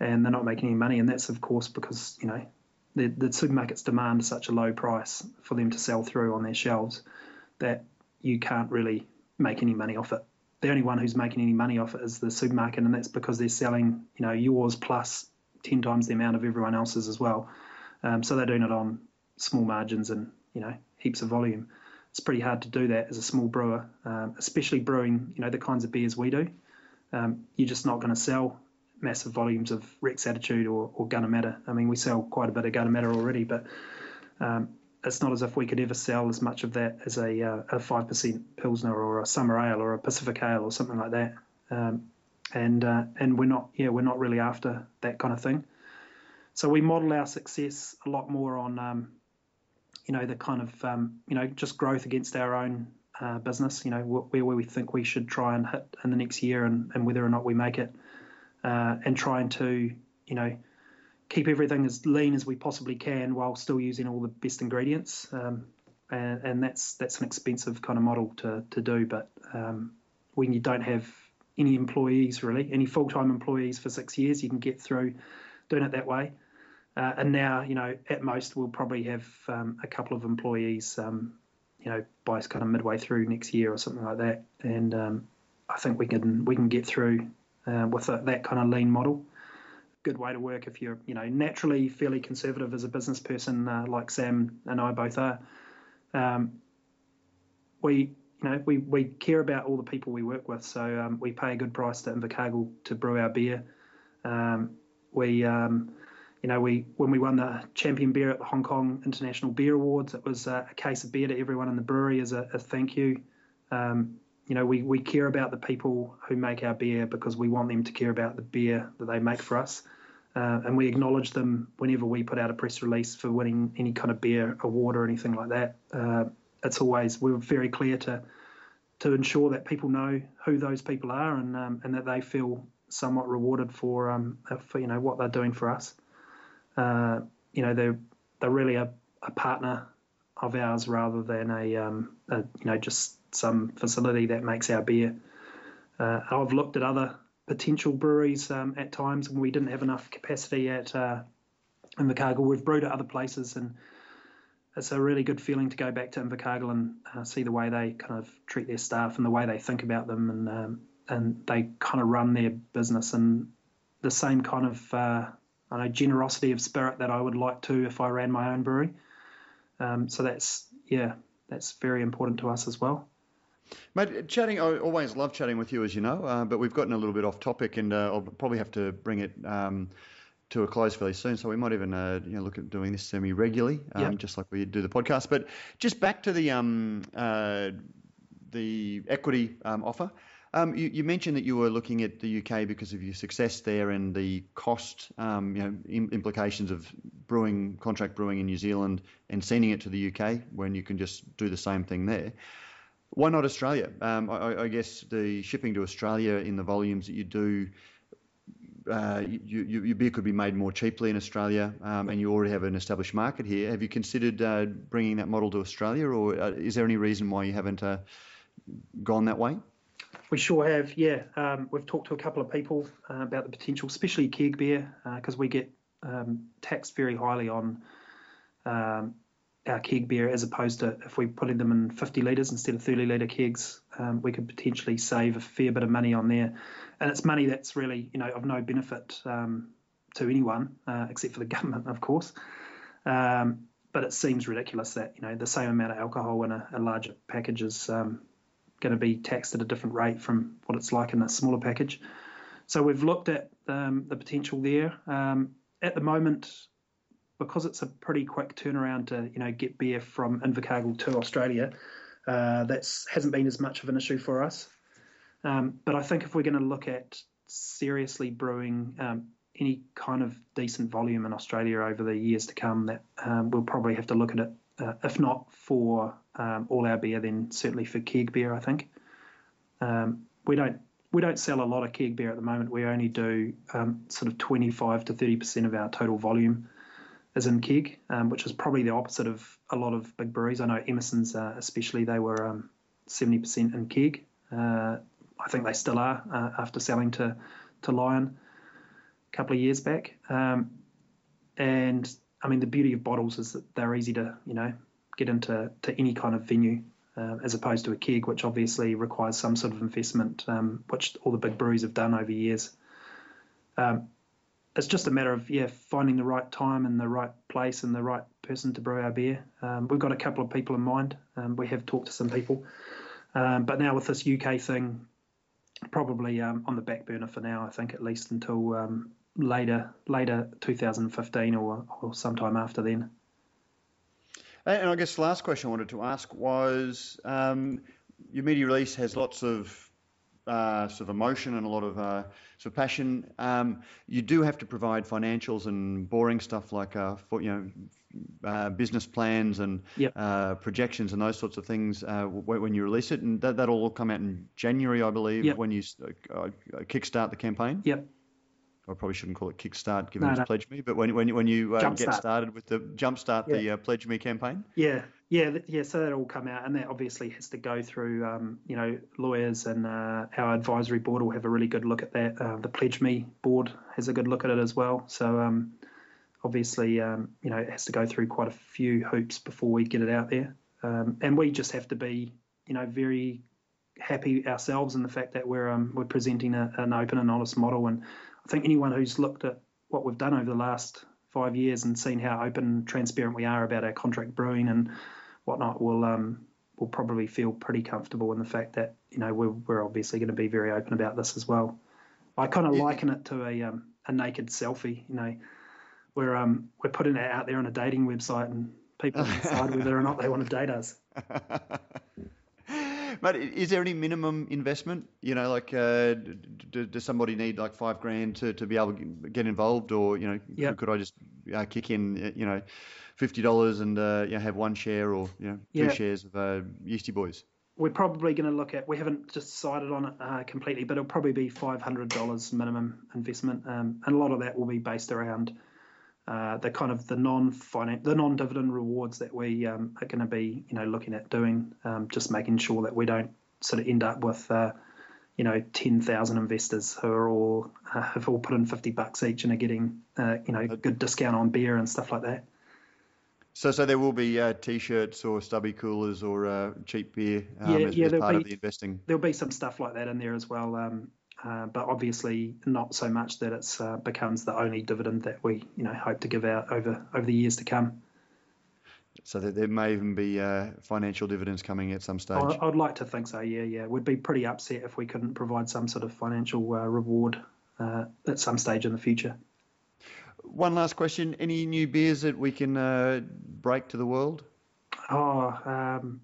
and they're not making any money. And that's, of course, because, you know, the, the supermarkets demand such a low price for them to sell through on their shelves that you can't really make any money off it. The only one who's making any money off it is the supermarket, and that's because they're selling, you know, yours plus ten times the amount of everyone else's as well. Um, so they're doing it on small margins and you know heaps of volume. It's pretty hard to do that as a small brewer, um, especially brewing, you know, the kinds of beers we do. Um, you're just not going to sell massive volumes of Rex Attitude or, or Gunnamatta. I mean, we sell quite a bit of Gunnamatta already, but um, it's not as if we could ever sell as much of that as a uh, a five percent pilsner or a summer ale or a Pacific ale or something like that. Um, and uh, and we're not yeah we're not really after that kind of thing. So we model our success a lot more on um, you know the kind of um, you know just growth against our own uh, business. You know where, where we think we should try and hit in the next year and, and whether or not we make it, uh, and trying to you know keep everything as lean as we possibly can while still using all the best ingredients. Um, and, and, that's that's an expensive kind of model to, to do. But um, when you don't have any employees really, any full time employees for six years, you can get through doing it that way. Uh, and now, you know, at most we'll probably have um, a couple of employees, um, you know, by kind of midway through next year or something like that. And um, I think we can we can get through uh, with a, that kind of lean model good way to work if you're, you know, naturally fairly conservative as a business person, uh, like Sam and I both are. Um, we, you know, we, we care about all the people we work with, so um, we pay a good price to Invercargill to brew our beer. Um, we, um, you know, we when we won the champion beer at the Hong Kong International Beer Awards, it was uh, a case of beer to everyone in the brewery as a, a thank you. You know, we, we care about the people who make our beer because we want them to care about the beer that they make for us. Uh, and we acknowledge them whenever we put out a press release for winning any kind of beer award or anything like that. Uh, it's always we're very clear to to ensure that people know who those people are and um, and that they feel somewhat rewarded for um, for you know what they're doing for us. Uh, you know they're they're really a, a partner of ours rather than a, um, a you know just some facility that makes our beer. Uh, I've looked at other potential breweries um, at times when we didn't have enough capacity at uh, Invercargill. We've brewed at other places, and it's a really good feeling to go back to Invercargill and uh, see the way they kind of treat their staff and the way they think about them, and um, and they kind of run their business and the same kind of uh, I know generosity of spirit that I would like to if I ran my own brewery. Um, so that's yeah, that's very important to us as well. Mate, chatting, I always love chatting with you, as you know, uh, but we've gotten a little bit off topic, and uh, I'll probably have to bring it um, to a close fairly soon. So we might even uh, you know, look at doing this semi regularly, um, yep. just like we do the podcast. But just back to the um, uh, the equity um, offer. Um, you, you, mentioned that you were looking at the UK because of your success there and the cost, um, you know, implications of brewing contract brewing in New Zealand and sending it to the UK when you can just do the same thing there. Why not Australia? Um, I, I, guess the shipping to Australia in the volumes that you do, uh, you, you, your beer could be made more cheaply in Australia, um, and you already have an established market here. Have you considered uh, bringing that model to Australia, or uh, is there any reason why you haven't uh, gone that way? We sure have, yeah. Um, we've talked to a couple of people uh, about the potential, especially keg beer, because uh, we get um, taxed very highly on um, our keg beer as opposed to if we putting them in 50 litres instead of 30 litre kegs, um, we could potentially save a fair bit of money on there. And it's money that's really, you know, of no benefit um, to anyone uh, except for the government, of course. Um, but it seems ridiculous that, you know, the same amount of alcohol in a, a larger package is um, going to be taxed at a different rate from what it's like in a smaller package. So we've looked at um, the potential there. Um, at the moment, because it's a pretty quick turnaround to you know get beer from Invercargill to Australia, uh, that hasn't been as much of an issue for us. Um, but I think if we're going to look at seriously brewing um, any kind of decent volume in Australia over the years to come, that um, we'll probably have to look at it, uh, if not for um, all our beer, then certainly for keg beer. I think um, we don't we don't sell a lot of keg beer at the moment. We only do um, sort of 25 to 30 percent of our total volume is in keg, um, which is probably the opposite of a lot of big breweries. I know Emerson's, uh, especially, they were um, 70% in keg. Uh, I think they still are uh, after selling to to Lion a couple of years back. Um, and I mean, the beauty of bottles is that they're easy to you know get into to any kind of venue. Uh, as opposed to a keg, which obviously requires some sort of investment, um, which all the big breweries have done over years. Um, it's just a matter of yeah finding the right time and the right place and the right person to brew our beer. Um, we've got a couple of people in mind. Um, we have talked to some people, um, but now with this UK thing, probably um, on the back burner for now. I think at least until um, later later 2015 or or sometime after then. And I guess the last question I wanted to ask was um, your media release has lots of uh, sort of emotion and a lot of uh, sort of passion. Um, you do have to provide financials and boring stuff like uh, for, you know uh, business plans and yep. Uh, projections and those sorts of things uh, when you release it, and that that'll all come out in January, I believe, yep. when you kickstart the campaign. Yep. I probably shouldn't call it Kickstart, given no, it's no. PledgeMe, but when when when you uh, get started with the Jumpstart the uh, PledgeMe campaign. Yeah, yeah, yeah. So that'll come out, and that obviously has to go through, um, you know, lawyers and uh, our advisory board will have a really good look at that. Uh, the PledgeMe board has a good look at it as well. So um, obviously, um, you know, it has to go through quite a few hoops before we get it out there, um, and we just have to be, you know, very happy ourselves in the fact that we're um, we're presenting a, an open and honest model. And I think anyone who's looked at what we've done over the last five years and seen how open and transparent we are about our contract brewing and whatnot will um, will probably feel pretty comfortable in the fact that you know we're, we're obviously going to be very open about this as well. I kind of Yeah. liken it to a um, a naked selfie. You know, we're um, we're putting it out there on a dating website and people decide whether or not they want to date us. But is there any minimum investment? You know, like uh, d- d- does somebody need like five grand to, to be able to get involved, or you know, Yeah. could, could I just uh, kick in, uh, you know, fifty dollars and uh, you know, have one share or you know two Yeah. shares of uh, Yeastie Boys? We're probably going to look at. We haven't decided on it uh, completely, but it'll probably be five hundred dollars minimum investment, um, and a lot of that will be based around uh, the kind of the non the non dividend rewards that we um, are going to be, you know, looking at doing. Um, just making sure that we don't sort of end up with, uh, you know, ten thousand investors who are all uh, have all put in fifty bucks each and are getting, uh, you know, a good discount on beer and stuff like that. So, so there will be uh, t-shirts or stubby coolers or uh, cheap beer um, Yeah, as, yeah, as part of be- the investing. there'll be some stuff like that in there as well. Um, uh, but obviously not so much that it uh, becomes the only dividend that we you know hope to give out over over the years to come. So that there may even be uh, financial dividends coming at some stage. I, I'd like to think so. Yeah, yeah. We'd be pretty upset if we couldn't provide some sort of financial uh, reward uh, at some stage in the future. One last question: Any new beers that we can uh, break to the world? Oh, um,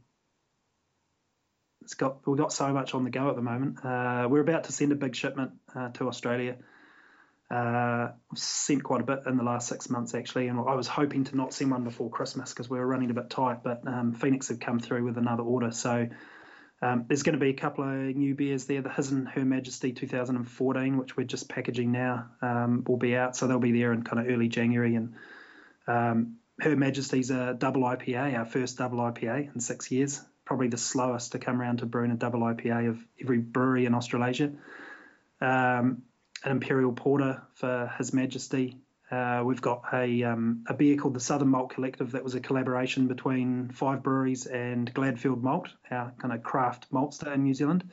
it's got we've got so much on the go at the moment. Uh, we're about to send a big shipment uh, to Australia. Uh, we've sent quite a bit in the last six months actually, and I was hoping to not send one before Christmas because we were running a bit tight. But um, Phoenix have come through with another order, so um, there's going to be a couple of new beers there. The His and Her Majesty 2014, which we're just packaging now, um, will be out, so they'll be there in kind of early January. And um, Her Majesty's a double IPA, our first double IPA in six years. Probably the slowest to come around to brewing a double IPA of every brewery in Australasia. Um, an Imperial Porter for His Majesty. Uh, we've got a, um, a beer called the Southern Malt Collective that was a collaboration between five breweries and Gladfield Malt, our kind of craft maltster in New Zealand.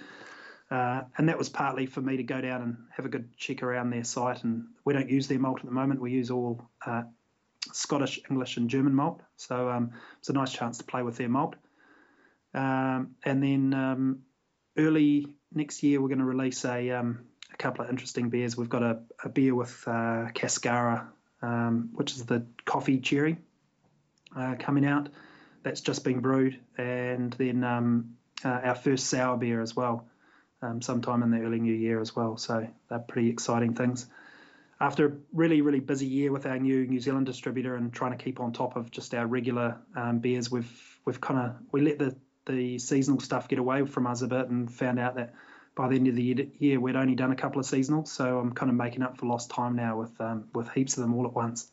Uh, and that was partly for me to go down and have a good check around their site. And we don't use their malt at the moment. We use all uh, Scottish, English, and German malt. So um, it's a nice chance to play with their malt. Um, and then um, early next year, we're going to release a, um, a couple of interesting beers. We've got a, a beer with uh, Cascara um, which is the coffee cherry uh, coming out. That's just been brewed, and then um, uh, our first sour beer as well, um, sometime in the early new year as well. So they're pretty exciting things. After a really, really busy year with our new New Zealand distributor and trying to keep on top of just our regular um, beers, we've we've kind of we let the the seasonal stuff get away from us a bit and found out that by the end of the year we'd only done a couple of seasonals. So I'm kind of making up for lost time now with um, with heaps of them all at once.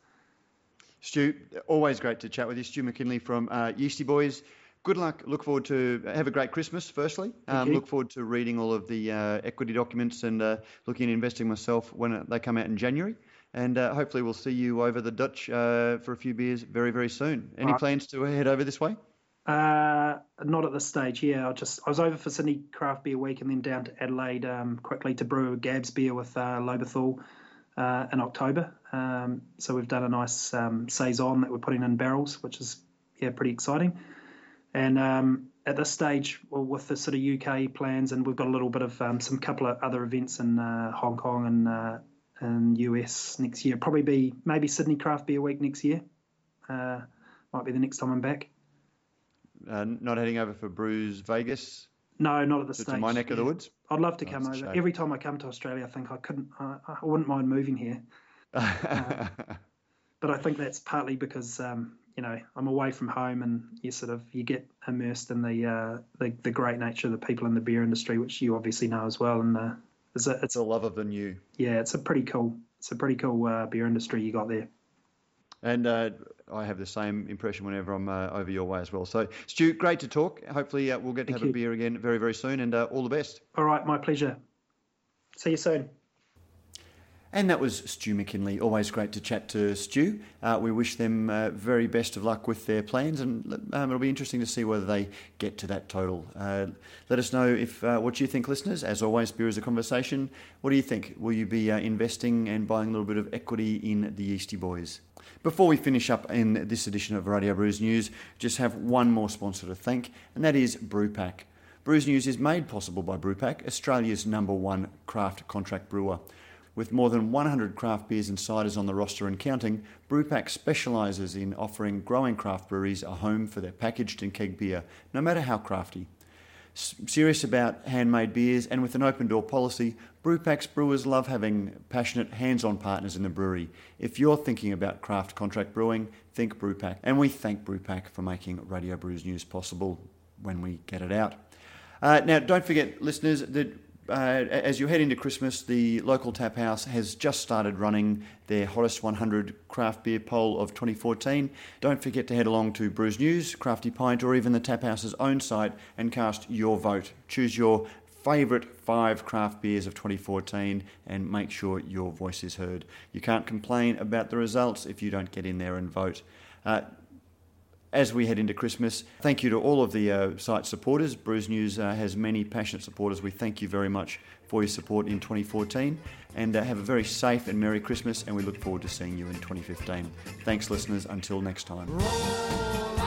Stu, always great to chat with you. Stu McKinlay from uh, Yeastie Boys. Good luck. Look forward to have a great Christmas. Firstly, um, look forward to reading all of the uh, equity documents and uh, looking at investing myself when they come out in January. And uh, hopefully, we'll see you over the Dutch uh, for a few beers very, very soon. Any right. plans to head over this way? Uh, not at this stage. Yeah, I just I was over for Sydney Craft Beer Week and then down to Adelaide um, quickly to brew a Gabs beer with uh, Lobethal uh, in October. Um, so we've done a nice um, saison that we're putting in barrels, which is yeah pretty exciting. And um, at this stage, well, with the sort of UK plans, and we've got a little bit of um, some couple of other events in uh, Hong Kong and uh, and US next year. Probably be maybe Sydney Craft Beer Week next year. Uh, might be the next time I'm back. Uh, not heading over for Brewsvegas. No, not at the stage. To my neck of the woods. I'd love to oh, come over. Every time I come to Australia, I think I couldn't. I, I wouldn't mind moving here. uh, but I think that's partly because um, you know I'm away from home, and you sort of you get immersed in the, uh, the the great nature of the people in the beer industry, which you obviously know as well. And uh, it's a, it's a love of the new. Yeah, it's a pretty cool. It's a pretty cool uh, beer industry you got there. And uh, I have the same impression whenever I'm uh, over your way as well. So, Stu, great to talk. Hopefully, uh, we'll get to Thank have you. a beer again very, very soon, and uh, all the best. All right, my pleasure. See you soon. And that was Stu McKinlay. Always great to chat to Stu. Uh, we wish them uh, very best of luck with their plans, and um, it'll be interesting to see whether they get to that total. Uh, let us know if uh, what you think, listeners. As always, beer is a conversation. What do you think? Will you be uh, investing and buying a little bit of equity in the Yeastie Boys? Before we finish up in this edition of Radio Brews News, just have one more sponsor to thank, and that is Brewpack. Brews News is made possible by Brewpack, Australia's number one craft contract brewer. With more than 100 craft beers and ciders on the roster and counting, Brewpack specialises in offering growing craft breweries a home for their packaged and keg beer, no matter how crafty. Serious about handmade beers and with an open door policy, Brewpack's brewers love having passionate, hands on partners in the brewery. If you're thinking about craft contract brewing, think Brewpack. And we thank Brewpack for making Radio Brews News possible when we get it out. Uh, now, don't forget, listeners, that uh, as you head into Christmas, the local tap house has just started running their hottest 100 craft beer poll of 2014. Don't forget to head along to Brews News, Crafty Pint, or even the tap house's own site and cast your vote. Choose your favourite five craft beers of 2014 and make sure your voice is heard. You can't complain about the results if you don't get in there and vote. Uh, as we head into Christmas. Thank you to all of the uh, site supporters. Brews News uh, has many passionate supporters. We thank you very much for your support in 2014 and uh, have a very safe and Merry Christmas and we look forward to seeing you in 2015. Thanks, listeners. Until next time.